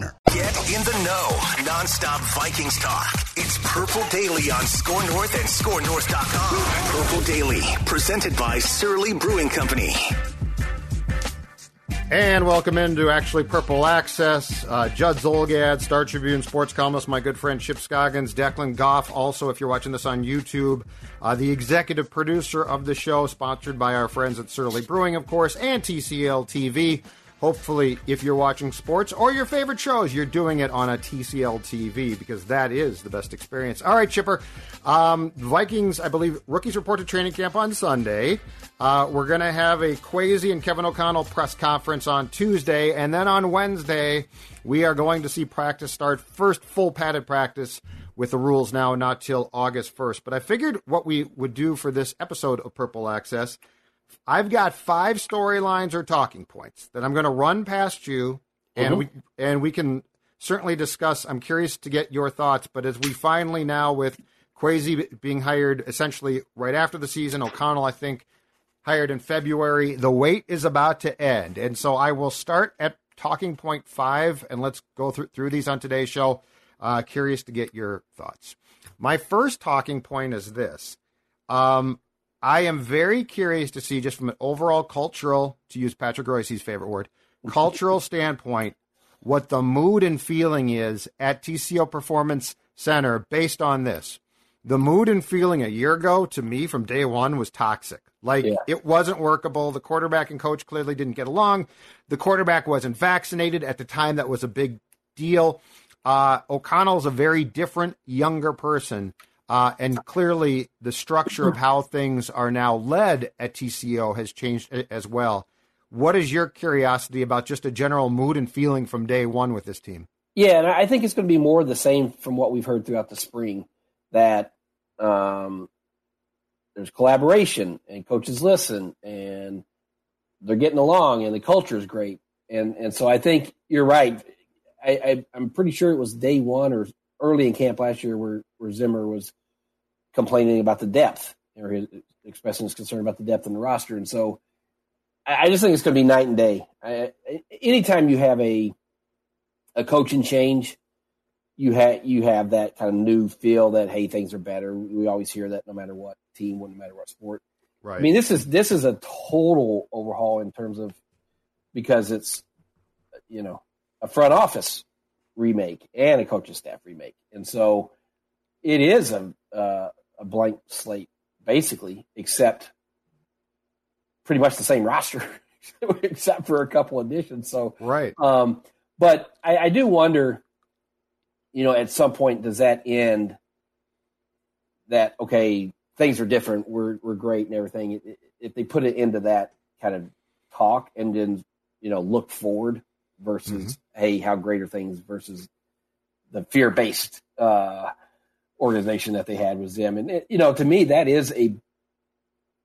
Get in the know. Non-stop Vikings talk. It's Purple Daily on Score North and ScoreNorth.com. Purple Daily, presented by Surly Brewing Company. And welcome into actually Purple Access. Uh, Judd Zulgad, Star Tribune sports columnist, my good friend Chip Scoggins, Declan Goff. Also, if you're watching this on YouTube, uh, the executive producer of the show, sponsored by our friends at Surly Brewing, of course, and TCL TV. Hopefully, if you're watching sports or your favorite shows, you're doing it on a TCL TV because that is the best experience. All right, Chipper. Um, Vikings, I believe, rookies report to training camp on Sunday. Uh, we're going to have a Kwesi and Kevin O'Connell press conference on Tuesday. And then on Wednesday, we are going to see practice start. First full padded practice with the rules now not till August 1st. But I figured what we would do for this episode of Purple Access I've got five storylines or talking points that I'm going to run past you, and mm-hmm. we and we can certainly discuss. I'm curious to get your thoughts, but as we finally now with Kwesi being hired essentially right after the season, O'Connell I think hired in February, the wait is about to end, and so I will start at talking point five, and let's go through through these on today's show. Uh, curious to get your thoughts. My first talking point is this. Um, I am very curious to see, just from an overall cultural, to use Patrick Royce's favorite word, cultural standpoint, what the mood and feeling is at TCO Performance Center based on this. The mood and feeling a year ago to me from day one was toxic. Like yeah. it wasn't workable. The quarterback and coach clearly didn't get along. The quarterback wasn't vaccinated at the time. That was a big deal. Uh, O'Connell's a very different, younger person uh, and clearly, the structure of how things are now led at TCO has changed as well. What is your curiosity about just a general mood and feeling from day one with this team? Yeah, and I think it's going to be more the same from what we've heard throughout the spring that um, there's collaboration and coaches listen and they're getting along and the culture is great. And and so I think you're right. I, I I'm pretty sure it was day one or early in camp last year where, where Zimmer was complaining about the depth or his, expressing his concern about the depth in the roster. And so I, I just think it's going to be night and day. I, anytime you have a a coaching change, you have you have that kind of new feel that hey things are better. We always hear that no matter what team, no matter what sport. Right. I mean this is this is a total overhaul in terms of because it's you know a front office remake and a coaching staff remake, and so it is a uh, a blank slate basically, except pretty much the same roster, except for a couple additions. So right, um, but I, I do wonder, you know, at some point does that end? That okay, things are different. We're we're great and everything. If they put it into that kind of talk and then you know look forward versus mm-hmm. hey how great are things versus the fear based uh, organization that they had with Zim, and it, you know to me that is a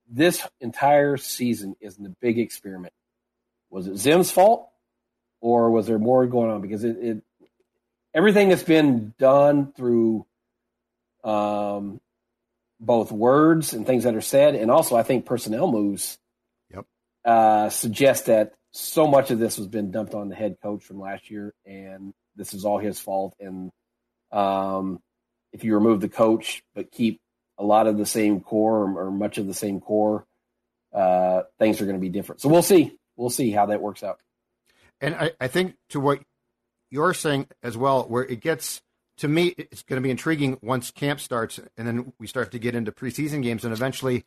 this entire season is the big experiment. Was it Zim's fault, or was there more going on? Because it, it everything that's been done through um, both words and things that are said, and also I think personnel moves. Yep. Uh, suggest that so much of this has been dumped on the head coach from last year, and this is all his fault. And um, if you remove the coach but keep a lot of the same core or, or much of the same core, uh, things are going to be different. So we'll see. We'll see how that works out. And I, I think to what you're saying as well, where it gets to me, it's going to be intriguing once camp starts, and then we start to get into preseason games, and eventually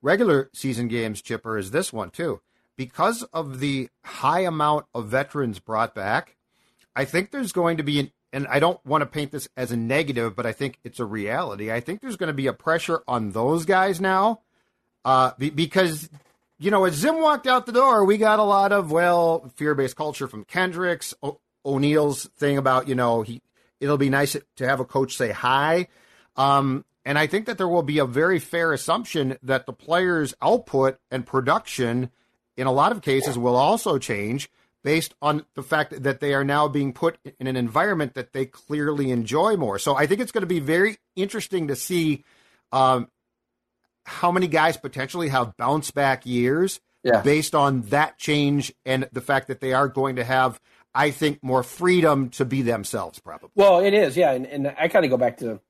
regular season games. Chipper is this one too, because of the high amount of veterans brought back. I think there's going to be an and I don't want to paint this as a negative, but I think it's a reality. I think there's going to be a pressure on those guys now, uh, be, because you know as Zim walked out the door, we got a lot of well fear-based culture from Kendricks, o- O'Neill's thing about you know he it'll be nice to have a coach say hi, um, and I think that there will be a very fair assumption that the players' output and production, in a lot of cases, will also change based on the fact that they are now being put in an environment that they clearly enjoy more. So I think it's going to be very interesting to see um, how many guys potentially have bounce back years Yeah. based on that change and the fact that they are going to have, I think, more freedom to be themselves, probably. Well, it is, yeah, and, and I kind of go back to.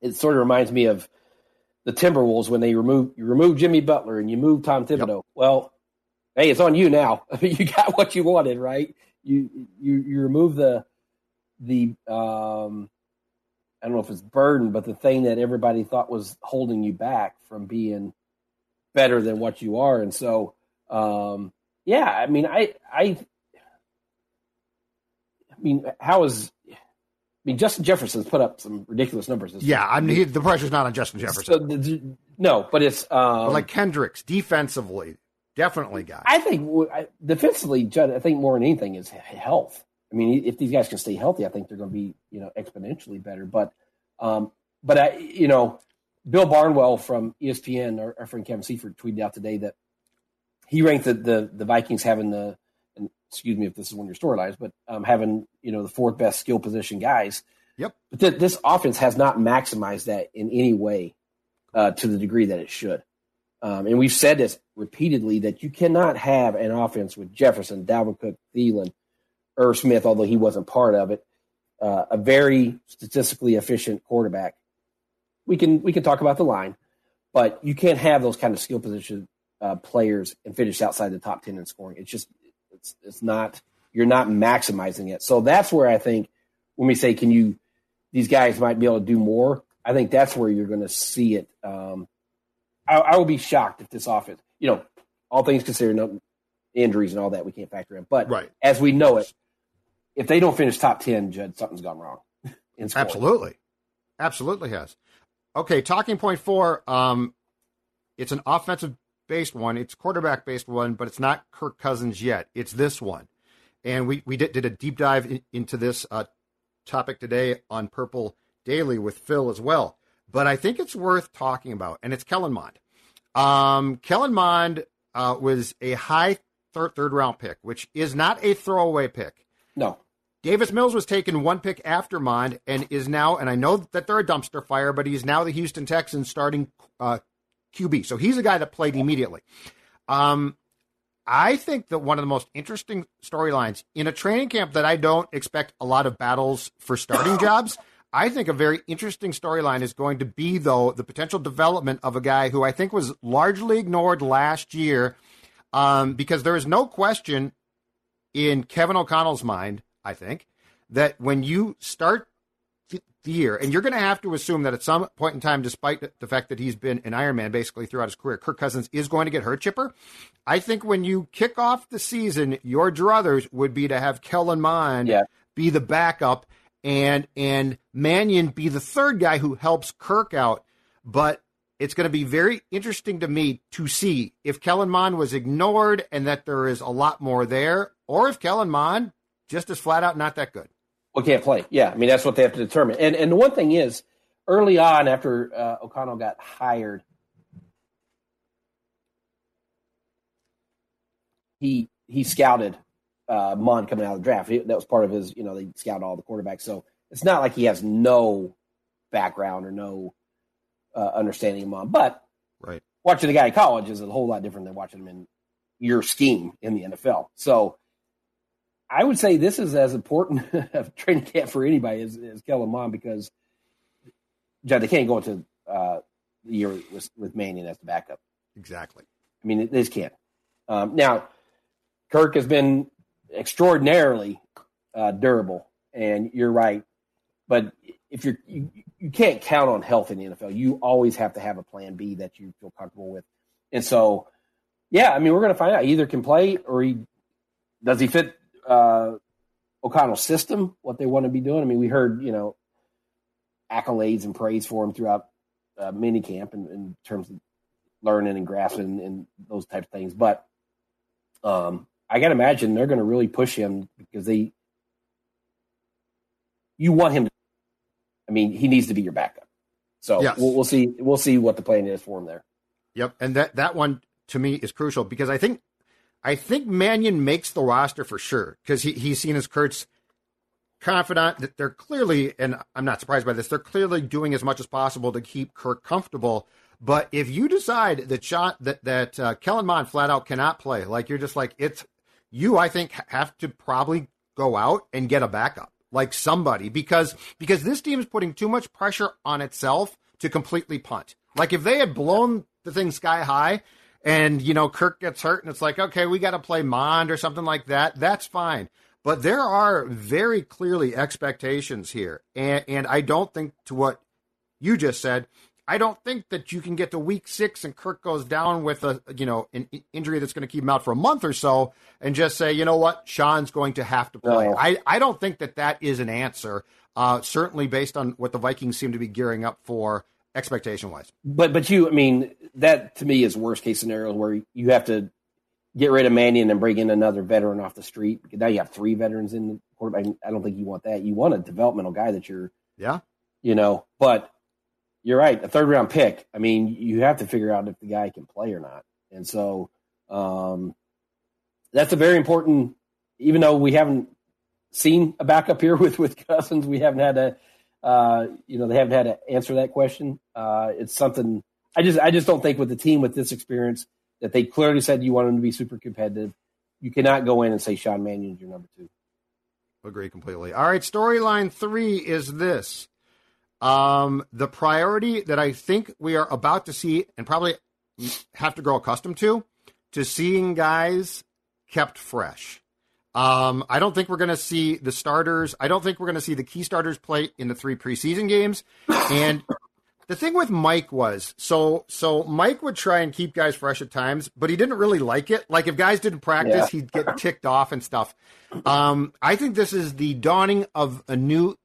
It sort of reminds me of the Timberwolves when they remove you remove Jimmy Butler and you move Tom Thibodeau. Well, hey, it's on you now. I mean, you got what you wanted, right? You you you remove the the um, I don't know if it's burden, but the thing that everybody thought was holding you back from being better than what you are, and so um, yeah, I mean, I I I mean, how is I mean, Justin Jefferson's put up some ridiculous numbers. This Yeah. I mean, he, the pressure's not on Justin Jefferson. So the, no, but it's um, But like Kendricks, defensively, definitely guys. I think I- defensively, Judd. I think more than anything is health. I mean, if these guys can stay healthy, I think they're going to be you know exponentially better. But um, but I you know, Bill Barnwell from ESPN, our, our friend Kevin Seifert tweeted out today that he ranked the the, the Vikings having the and excuse me if this is one of your storylines, but um, having you know the fourth best skill position guys. Yep. But th- this offense has not maximized that in any way uh, to the degree that it should. Um, and we've said this repeatedly that you cannot have an offense with Jefferson, Dalvin Cook, Thielen, Irv Smith, although he wasn't part of it, uh, a very statistically efficient quarterback. We can we can talk about the line, but you can't have those kind of skill position uh, players and finish outside the top ten in scoring. It's just it's it's not you're not maximizing it. So that's where I think when we say can you these guys might be able to do more. I think that's where you're going to see it. Um, I, I will be shocked if this offense, you know, all things considered, no injuries and all that we can't factor in. But Right. as we know it, if they don't finish top ten, Judd, something's gone wrong. in. Absolutely. Absolutely has. Okay, talking point four. Um, it's an offensive based one. It's quarterback based one, but it's not Kirk Cousins yet. It's this one, and we we did, did a deep dive in, into this uh, topic today on Purple Daily with Phil as well. But I think it's worth talking about, and it's Kellen Mond. Um, Kellen Mond uh, was a high third third round pick, which is not a throwaway pick. No, Davis Mills was taken one pick after Mond and is now, and I know that they're a dumpster fire, but he's now the Houston Texans starting uh, QB. So he's a guy that played immediately. Um, I think that one of the most interesting storylines in a training camp that I don't expect a lot of battles for starting jobs. I think a very interesting storyline is going to be, though, the potential development of a guy who I think was largely ignored last year um, because there is no question in Kevin O'Connell's mind, I think, that when you start the year, and you're going to have to assume that at some point in time, despite the fact that he's been an Ironman basically throughout his career, Kirk Cousins is going to get hurt, Chipper. I think when you kick off the season, your druthers would be to have Kellen Mond Yeah. be the backup and and Mannion be the third guy who helps Kirk out. But it's going to be very interesting to me to see if Kellen Mond was ignored and that there is a lot more there, or if Kellen Mond just is flat out not that good. we can't play. Yeah, I mean that's what they have to determine. And and the one thing is, early on after uh, O'Connell got hired, he he scouted uh, Mon coming out of the draft. He, that was part of his, you know, they scout all the quarterbacks. So it's not like he has no background or no uh, understanding of Mon. But Right. watching a guy in college is a whole lot different than watching him in your scheme in the NFL. So I would say this is as important a training camp for anybody as, as Kellen Mond because Judd, they can't go into uh, the year with, with Mannion as the backup. Exactly. I mean, they just can't. Um, now, Kirk has been extraordinarily uh, durable. And you're right, but if you're you, you can't count on health in the NFL. You always have to have a plan B that you feel comfortable with. And so, yeah, I mean, we're going to find out. He either can play or he does he fit uh, O'Connell's system, what they want to be doing. I mean, we heard you know accolades and praise for him throughout uh, minicamp in, in terms of learning and grasping and those types of things. But um, I got to imagine they're going to really push him because they, you want him. To, I mean, he needs to be your backup. So yes. we'll, we'll see. We'll see what the plan is for him there. Yep, and that that one to me is crucial because I think I think Mannion makes the roster for sure because he, he's seen as Kirk's confidant that they're clearly, and I'm not surprised by this, they're clearly doing as much as possible to keep Kirk comfortable. But if you decide that shot that that uh, Kellen Mond flat out cannot play, like you're just like it's you, I think have to probably go out and get a backup, like somebody, because because this team is putting too much pressure on itself to completely punt. Like if they had blown the thing sky high, and you know Kirk gets hurt, and it's like okay, we got to play Mond or something like that. That's fine. But there are very clearly expectations here. And, and I don't think, to what you just said, I don't think that you can get to week six and Kirk goes down with a you know an injury that's going to keep him out for a month or so and just say you know what Sean's going to have to play. No. I I don't think that that is an answer. Uh, certainly based on what the Vikings seem to be gearing up for expectation wise. But but you I mean that to me is worst case scenario where you have to get rid of Mannion and bring in another veteran off the street. Now you have three veterans in the quarterback. I don't think you want that. You want a developmental guy that you're, yeah, you know. But you're right, a third round pick. I mean, you have to figure out if the guy can play or not. And so um, that's a very important. Even though we haven't seen a backup here with with Cousins, we haven't had to, uh, you know, they haven't had to answer that question. Uh, it's something I just I just don't think with the team with this experience that they clearly said you want them to be super competitive. You cannot go in and say Sean Mannion's your number two. Agree completely. All right, storyline three is this. Um, the priority that I think we are about to see and probably have to grow accustomed to, to seeing guys kept fresh. Um, I don't think we're going to see the starters. I don't think we're going to see the key starters play in the three preseason games. And the thing with Mike was so so Mike would try and keep guys fresh at times, but he didn't really like it. Like if guys didn't practice, yeah. he'd get ticked off and stuff. Um, I think this is the dawning of a new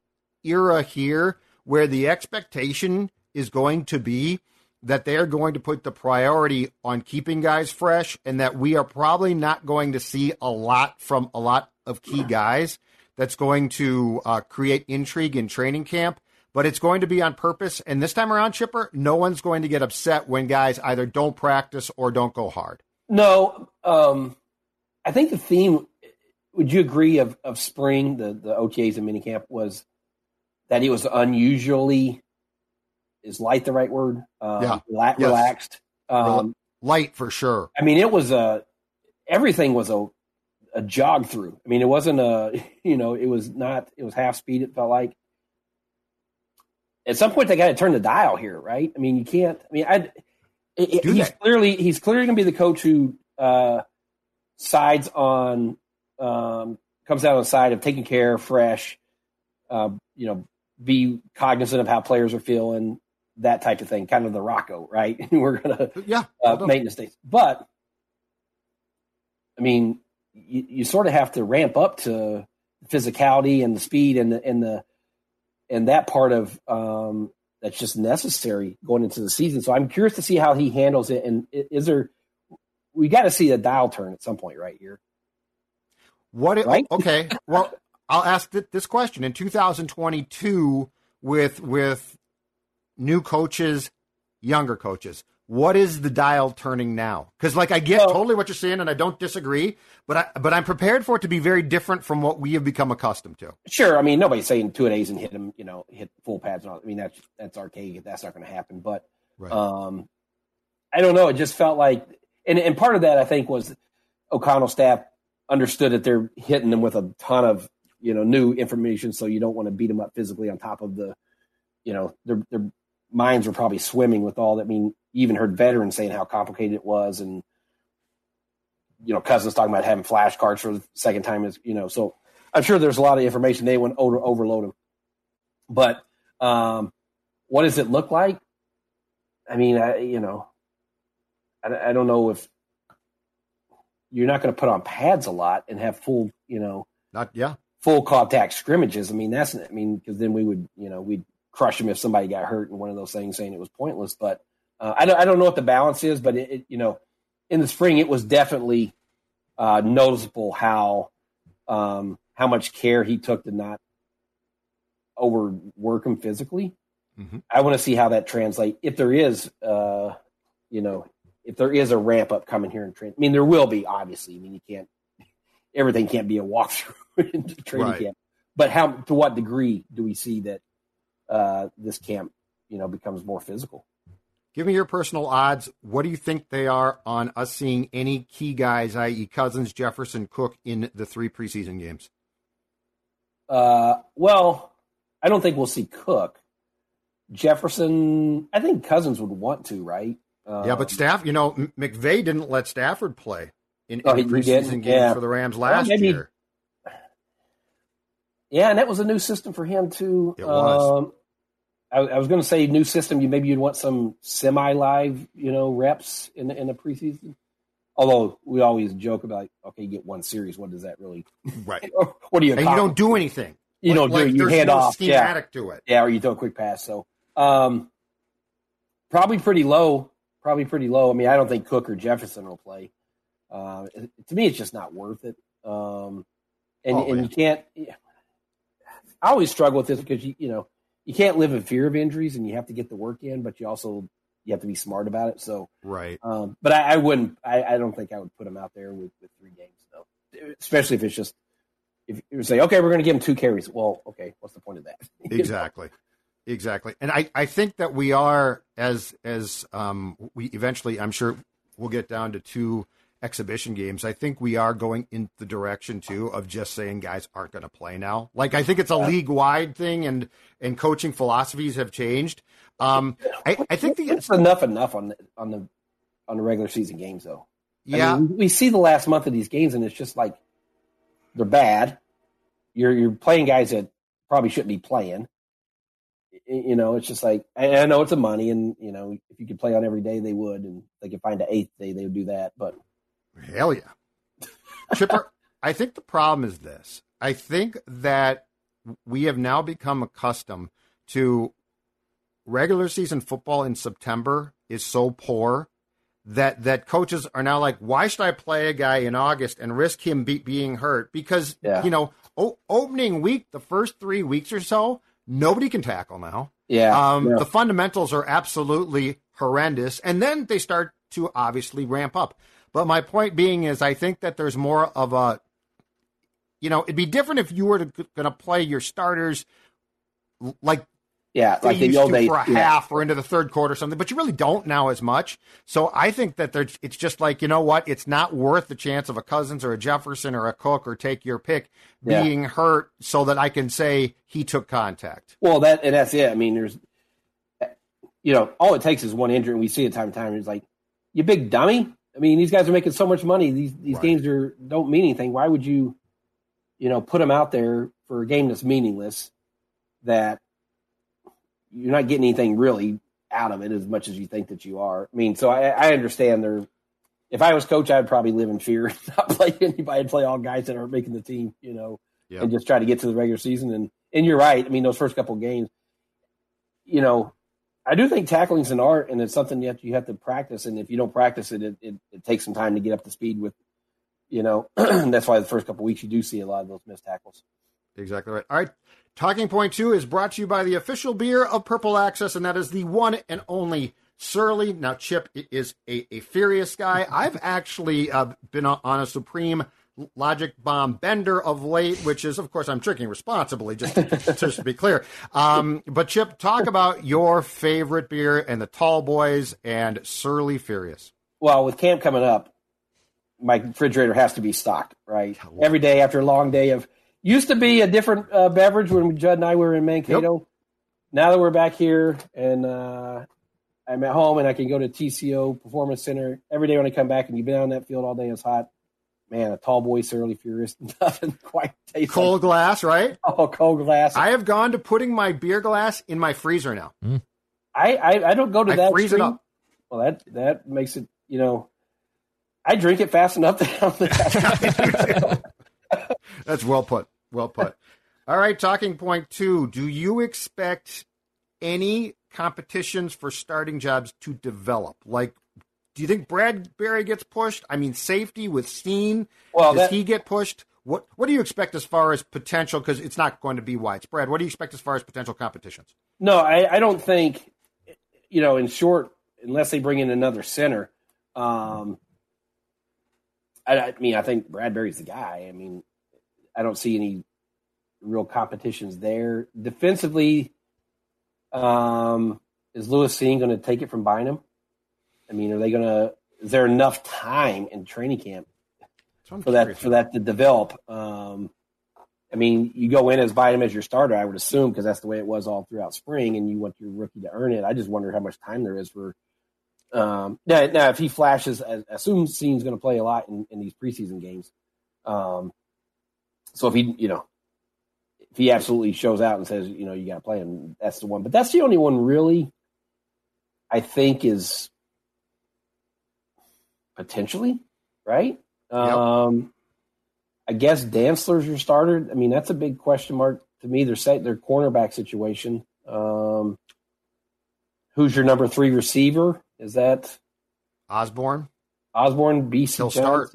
era here where the expectation is going to be that they are going to put the priority on keeping guys fresh and that we are probably not going to see a lot from a lot of key guys that's going to uh, create intrigue in training camp but it's going to be on purpose. And this time around, Chipper, no one's going to get upset when guys either don't practice or don't go hard. No, um, I think the theme. Would you agree of of spring the the OTAs and minicamp was that it was unusually is light the right word? Um, yeah, la- yes. relaxed. Um, light for sure. I mean, it was a everything was a a jog through. I mean, it wasn't a you know, it was not. It was half speed. It felt like at some point they got to turn the dial here, right? I mean, you can't. I mean, I. It, he's clearly he's clearly going to be the coach who uh, sides on um, comes out on the side of taking care, fresh, uh, you know, be cognizant of how players are feeling, that type of thing. Kind of the Rocco, right? We're gonna yeah uh, maintenance days, but I mean, you, you sort of have to ramp up to physicality and the speed and the and the and that part of um, that's just necessary going into the season. So I'm curious to see how he handles it. And is there we got to see a dial turn at some point right here. What? It, right? Okay. well, I'll ask this question in 2022 with with new coaches, younger coaches what is the dial turning now? Because like I get well, totally what you're saying, and I don't disagree, but I but I'm prepared for it to be very different from what we have become accustomed to. Sure, I mean nobody's saying two days and hit them, you know, hit full pads. And all. I mean that's that's archaic. That's not going to happen. But right. um, I don't know. It just felt like, and and part of that I think was O'Connell staff understood that they're hitting them with a ton of you know new information, so you don't want to beat them up physically on top of the, you know, their their minds were probably swimming with all that. I mean even heard veterans saying how complicated it was, and you know, Cousins talking about having flashcards for the second time is you know. So I'm sure there's a lot of information they went over, overload them. But um, what does it look like? I mean, I, you know, I, I don't know if you're not going to put on pads a lot and have full, you know, Not yeah. Full contact scrimmages. I mean, that's I mean, because then we would, you know, we'd crush them if somebody got hurt in one of those things, saying it was pointless. But uh, I don't, I don't know what the balance is, but it, it you know, in the spring it was definitely uh, noticeable how um, how much care he took to not overwork him physically. Mhm. I want to see how that translate. If there is, uh, you know, if there is a ramp up coming here in training, I mean, there will be. Obviously, I mean, you can't everything can't be a walkthrough in training Right. camp. But how to what degree do we see that uh, this camp, you know, becomes more physical? Give me your personal odds. What do you think they are on us seeing any key guys, i.e., Cousins, Jefferson, Cook, in the three preseason games? Uh, well, I don't think we'll see Cook. Jefferson, I think Cousins would want to, right? Um, yeah, but Staff, you know, McVay didn't let Stafford play in, Oh, in he- the he didn't? preseason Yeah. for the Rams last maybe- year. Yeah, and that was a new system for him too. It was. Um, I, I was going to say new system. You maybe you'd want some semi-live, you know, reps in the in the preseason. Although we always joke about, okay, you get one series. What does that really? Right. What do you? And you don't do anything. You don't Like, do. You there's hand no off. Yeah, schematic to it. yeah, or you throw a quick pass. So, um, probably pretty low. Probably pretty low. I mean, I don't think Cook or Jefferson will play. Uh, to me, it's just not worth it. Um, and Oh, and you can't. I always struggle with this because you you know you can't live in fear of injuries, and you have to get the work in, but you also you have to be smart about it. So, Right. um, but I, I wouldn't. I, I don't think I would put him out there with, with three games, though. Especially if it's just if you say, okay, we're going to give him two carries. Well, okay, what's the point of that? Exactly. Exactly. And I, I think that we are as as um we eventually I'm sure we'll get down to two exhibition games. I think we are going in the direction too of just saying guys aren't going to play now. Like I think it's a league wide thing and and coaching philosophies have changed. Um I, I think the it's enough enough on the on the on the regular season games though. I yeah mean, we- see the last month of these games, and it's just like they're bad. You're you're playing guys that probably shouldn't be playing. You know, it's just like I, I know it's a money, and you know if you could play on every day, they would, and they could find an eighth day, they would do that. But Hell yeah. Chipper, I think the problem is this. I think that we have now become accustomed to regular season football in September is so poor that that coaches are now like, why should I play a guy in August and risk him be, being hurt? Because Yeah. you know, o- opening week, the first three weeks or so, nobody can tackle now. yeah, Um, yeah. The fundamentals are absolutely horrendous, and then they start to obviously ramp up. But my point being is, I think that there's more of a, you know, it'd be different if you were going to play your starters like yeah, like the old days. for a yeah. half or into the third quarter or something, but you really don't now as much. So I think that there's, it's just like, you know what? It's not worth the chance of a Cousins or a Jefferson or a Cook or take your pick Yeah. being hurt so that I can say he took contact. Well, that and that's it. I mean, there's, you know, all it takes is one injury, and we see it time and time. It's like, you big dummy. I mean, these guys are making so much money. These these Right. games are don't mean anything. Why would you, you know, put them out there for a game that's meaningless? That you're not getting anything really out of it as much as you think that you are. I mean, so I, I understand they're. If I was coach, I'd probably live in fear, and not play anybody, and play all guys that aren't making the team. You know, Yep. and just try to get to the regular season. And and you're right. I mean, those first couple of games, you know, I do think tackling's an art, and it's something you have to practice. And if you don't practice it, it, it, it takes some time to get up to speed with. You know, that's why the first couple weeks you do see a lot of those missed tackles. Exactly right. All right. Talking point two is brought to you by the official beer of Purple Access, and that is the one and only Surly. Now, Chip is a, a furious guy. I've actually uh, been on a Supreme Logic Bomb bender of late, which is, of course, I'm drinking responsibly, just to, just to be clear. Um, but, Chip, talk about your favorite beer and the Tall Boys and Surly Furious. Well, with camp coming up, my refrigerator has to be stocked, right? Every day after a long day of used to be a different uh, beverage when Judd and I were in Mankato. Now that we're back here and uh, I'm at home and I can go to TCO Performance Center every day when I come back and you've been on that field all day, it's hot. Man, a tall boy Surly Furious doesn't quite taste Cold like, glass, right? oh cold glass. I have gone to putting my beer glass in my freezer now. Hmm. I, I, I don't go to I that freeze it up. Well, that that makes it you know. I drink it fast enough that That's well put. Well put. All right, talking point two. Do you expect any competitions for starting jobs to develop? Like, do you think Bradbury gets pushed? I mean, safety with Steen, Well, does that- he get pushed? What What do you expect as far as potential? Because it's not going to be widespread. What do you expect as far as potential competitions? No, I, I don't think, you know, in short, unless they bring in another center. Um, I, I mean, I think Bradbury's the guy. I mean, I don't see any real competitions there. Defensively, um, is Lewis Cine going to take it from Bynum? I mean, are they going to? Is there enough time in training camp for that for that to develop. Um, I mean, you go in as Bynum as your starter, I would assume, because that's the way it was all throughout spring, and you want your rookie to earn it. I just wonder how much time there is for. Um, now, now, if he flashes, I assume Cine's going to play a lot in, in these preseason games. Um, so if he, you know, if he absolutely shows out and says, you know, you got to play him, that's the one. But that's the only one really. I think is potentially right. Um, I guess Dantzler's your starter. I mean, that's a big question mark to me. Their set, their cornerback situation. Um, who's your number three receiver? Is that Osborne. Osborne, BC He'll start.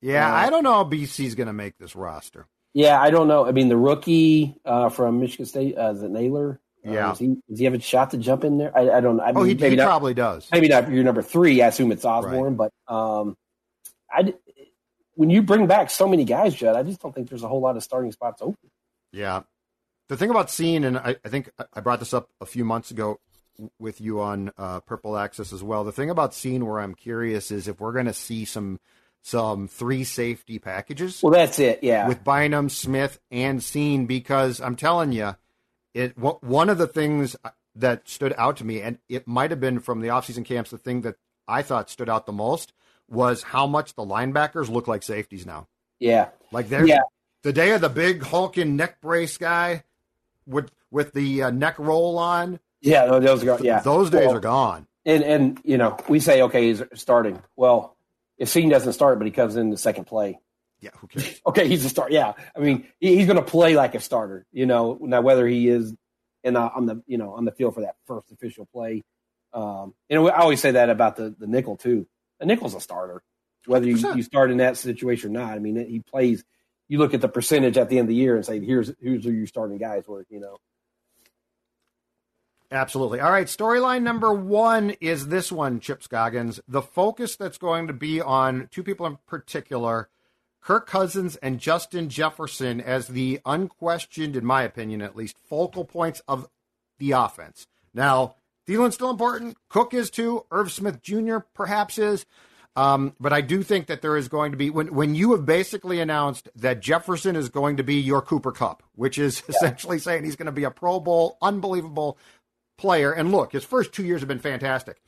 Yeah, Uh, I don't know how BC's going to make this roster. Yeah, I don't know. I mean, the rookie uh, from Michigan State, uh, is it Nailor? Uh, Yeah. does, he, does he have a shot to jump in there? I, I don't know. I mean, Oh, he, maybe he not. probably does. maybe not your number three. I assume it's Osborne, but um, I when you bring back so many guys, Judd, I just don't think there's a whole lot of starting spots open. Yeah. The thing about Cine, and I, I think I brought this up a few months ago with you on uh, Purple Access as well. The thing about Cine where I'm curious is if we're going to see some some three safety packages Well, that's it. Yeah, with Bynum, Smith, and Cine because I'm telling you, it one of the things that stood out to me, and it might have been from the offseason camps, the thing that I thought stood out the most was how much the linebackers look like safeties now. yeah, Like they're Yeah. the day of the big hulking neck brace guy with with the uh, neck roll on. yeah. Those are yeah. those days Well, are gone. And and you know we say okay, he's starting. Well, if Sean doesn't start, but he comes in the second play, Yeah, who cares? okay, he's a start. Yeah, I mean he, he's going to play like a starter. You know now whether he is in the, on the you know on the field for that first official play. Um, and I always say that about the the nickel too. The nickel's a starter, whether you, 100%. you start in that situation or not. I mean he plays. You look at the percentage at the end of the year and say, here's here's who your starting guys were. You know. Absolutely. All right, storyline number one is this one, Chip Scoggins. The focus that's going to be on two people in particular, Kirk Cousins and Justin Jefferson, as the unquestioned, in my opinion at least, focal points of the offense. Now, Thielen's still important. Cook is too. Irv Smith Jr. perhaps is. Um, but I do think that there is going to be when when you have basically announced that Jefferson is going to be your Cooper Kupp, which is essentially saying he's going to be a Pro Bowl, unbelievable player. And look, his first two years have been fantastic.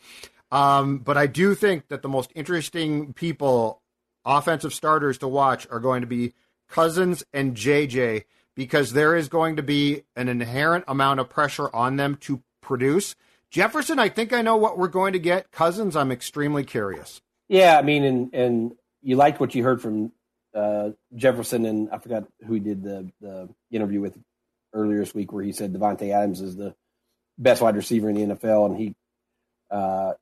Um, but I do think that the most interesting people, offensive starters to watch, are going to be Cousins and JJ because there is going to be an inherent amount of pressure on them to produce. Jefferson, I think I know what we're going to get. Cousins, I'm extremely curious. Yeah, I mean, and and you liked what you heard from uh, Jefferson, and I forgot who did the the interview with earlier this week, where he said Davante Adams is the best wide receiver in the NFL, and he, uh,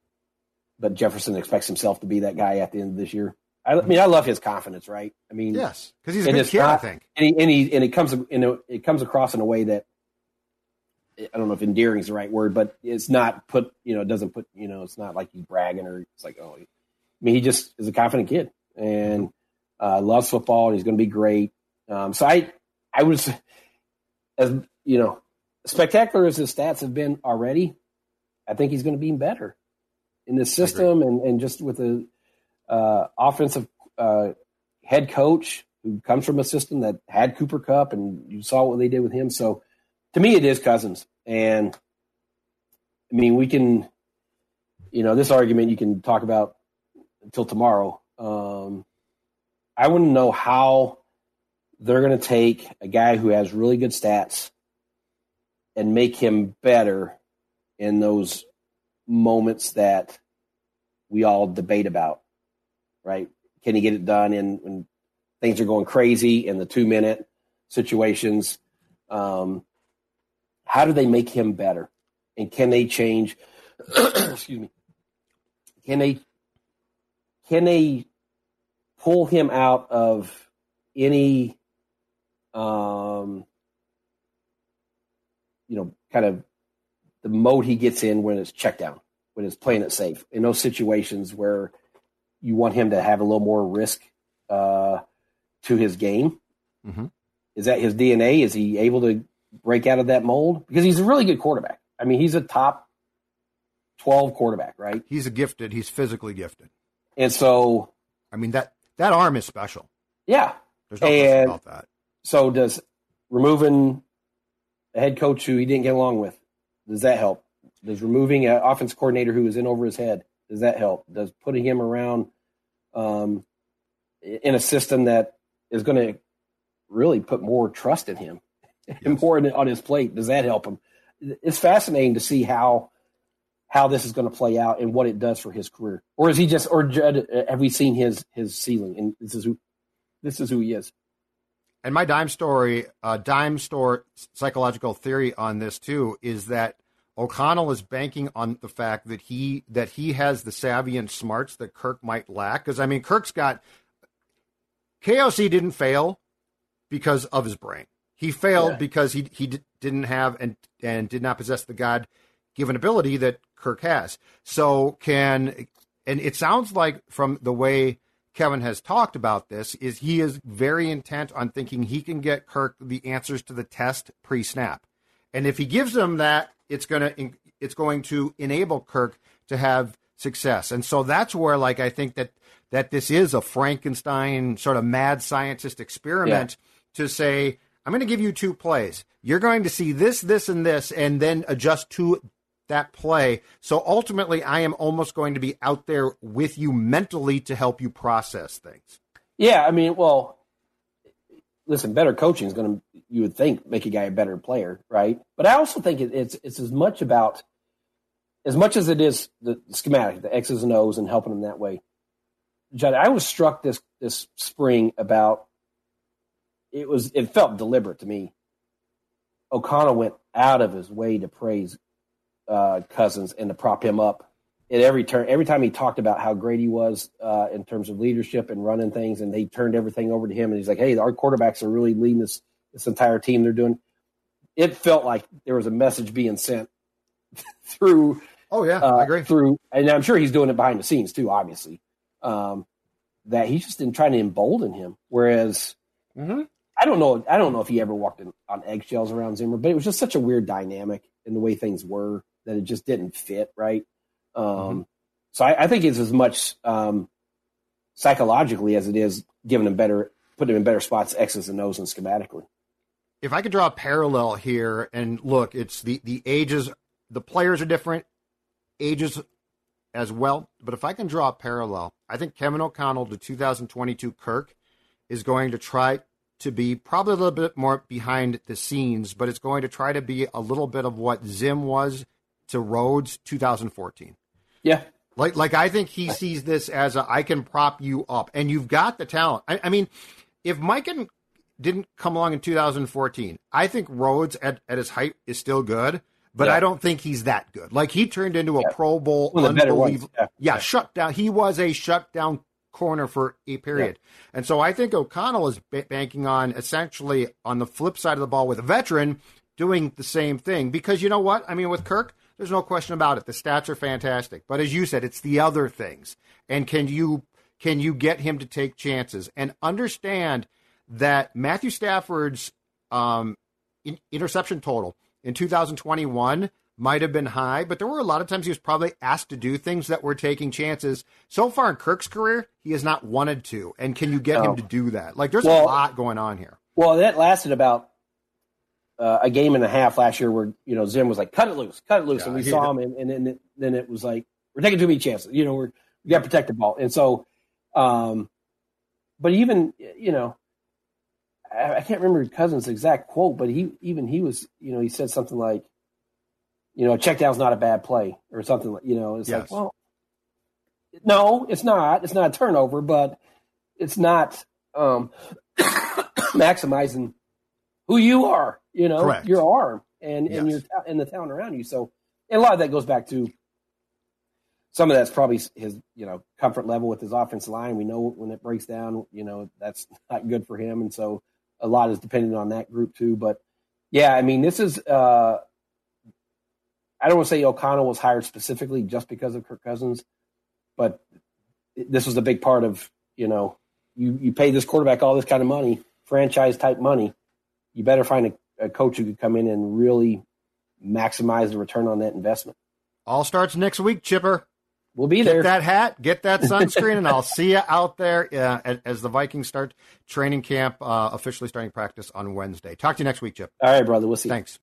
but Jefferson expects himself to be that guy at the end of this year. I, mean, I love his confidence, right? I mean, Yes, because he's a good kid, I think. and he, and he and it comes in a, it comes across in a way that I don't know if endearing is the right word, but it's not put you know it doesn't put you know it's not like he's bragging or it's like oh, I mean he just is a confident kid and uh, loves football and he's going to be great. Um, so I I was as you know spectacular as his stats have been already, I think he's going to be better in this system and and just with a uh, offensive uh, head coach who comes from a system that had Cooper Kupp, and you saw what they did with him. So, to me, it is Cousins, and I mean, we can, you know, this argument you can talk about until tomorrow. Um, I want to know how they're going to take a guy who has really good stats and make him better in those moments that we all debate about, right? Can he get it done in when things are going crazy in the two minute situations? Um, how do they make him better? And can they change? excuse me. Can they can they pull him out of any um you know kind of the mode he gets in when it's check down when it's playing it safe in those situations where you want him to have a little more risk uh, to his game. Mm-hmm. Is that his DNA? Is he able to break out of that mold? Because he's a really good quarterback. I mean, he's a top 12 quarterback, right? He's a gifted, he's physically gifted. And so, I mean, that, that arm is special. Yeah. There's no question about that. So, does removing a head coach who he didn't get along with, does that help? Does removing an offense coordinator who is in over his head, does that help? Does putting him around um, in a system that is going to really put more trust in him yes. and more on his plate, does that help him? It's fascinating to see how how this is going to play out and what it does for his career. Or is he just, or have we seen his his ceiling? And this is who this is who he is. And my dime story, uh, dime store psychological theory on this too is that O'Connell is banking on the fact that he that he has the savvy and smarts that Kirk might lack. Because I mean, Kirk's got KOC didn't fail because of his brain. He failed yeah. because he he didn't have and and did not possess the God given ability that Kirk has. So can and it sounds like from the way Kevin has talked about this is he is very intent on thinking he can get Kirk the answers to the test pre-snap. And if he gives them that it's going to it's going to enable Kirk to have success. And so that's where like I think that that this is a Frankenstein sort of mad scientist experiment yeah. to say I'm going to give you two plays. You're going to see this this and this and then adjust to that play. So ultimately I am almost going to be out there with you mentally to help you process things. Yeah, I mean, well, listen, better coaching is going to, you would think, make a guy a better player, right? But I also think it, it's it's as much about, as much as it is the schematic, the X's and O's, and helping them that way. Judd, I was struck this this spring about it was it felt deliberate to me. O'Connell went out of his way to praise uh, Cousins and to prop him up at every turn, every time he talked about how great he was uh, in terms of leadership and running things, and they turned everything over to him, and he's like, "Hey, our quarterbacks are really leading this this entire team. They're doing." It felt like there was a message being sent through. Oh yeah, uh, I agree. Through, and I'm sure he's doing it behind the scenes too. Obviously, um, that he's just been trying to embolden him. Whereas, mm-hmm. I don't know, I don't know if he ever walked in, on eggshells around Zimmer, but it was just such a weird dynamic in the way things were that it just didn't fit right. Um, mm-hmm. So I, I, think it's as much um, psychologically as it is giving them better, putting them in better spots, X's and O's, and schematically. If I could draw a parallel here, and look, it's the the ages, the players are different, ages as well. But if I can draw a parallel, I think Kevin O'Connell to 2022 Kirk is going to try to be probably a little bit more behind the scenes, but it's going to try to be a little bit of what Zim was to Rhodes 2014. Yeah. Like, like I think he sees this as a I can prop you up, and you've got the talent. I, I mean, if Mike didn't come along in 2014, I think Rhodes at, at his height is still good, but yeah. I don't think he's that good. Like he turned into a yeah. Pro Bowl, unbelievable. Yeah. yeah, shut down. He was a shut down corner for a period, and so I think O'Connell is banking on essentially on the flip side of the ball with a veteran doing the same thing because you know what? I mean, with Kirk, there's no question about it. The stats are fantastic, but as you said, it's the other things. And can you can you get him to take chances and understand that Matthew Stafford's um, in, interception total in 2021 might have been high, but there were a lot of times he was probably asked to do things that were taking chances. So far in Kirk's career, he has not wanted to. And can you get oh. him to do that? Like, there's well, a lot going on here. Well, that lasted about uh, a game and a half last year where you know Zim was like, "Cut it loose, cut it loose," yeah, and we saw him, and, and then then it was like, "We're taking too many chances." You know, we're we got to protect the ball, and so um, but even you know, I, I can't remember Cousins' exact quote, but he even he was you know he said something like, you know, a check down's not a bad play or something like you know. It's Yes. like well, no, it's not. It's not a turnover, but it's not um, maximizing who you are. You know, Correct. your arm and and your and the town around you. So, and a lot of that goes back to some of that's probably his you know comfort level with his offensive line. We know when it breaks down, you know that's not good for him, and so a lot is dependent on that group too. But yeah, I mean, this is. uh I don't want to say O'Connell was hired specifically just because of Kirk Cousins, but this was a big part of you know you you pay this quarterback all this kind of money, franchise type money. You better find a, a coach who could come in and really maximize the return on that investment. All starts next week, Chipper. We'll be Get there. that hat, get that sunscreen, and I'll see you out there uh, as, the Vikings start training camp, uh, officially starting practice on Wednesday. Talk to you next week, Chip. All right, brother. We'll see. you. Thanks.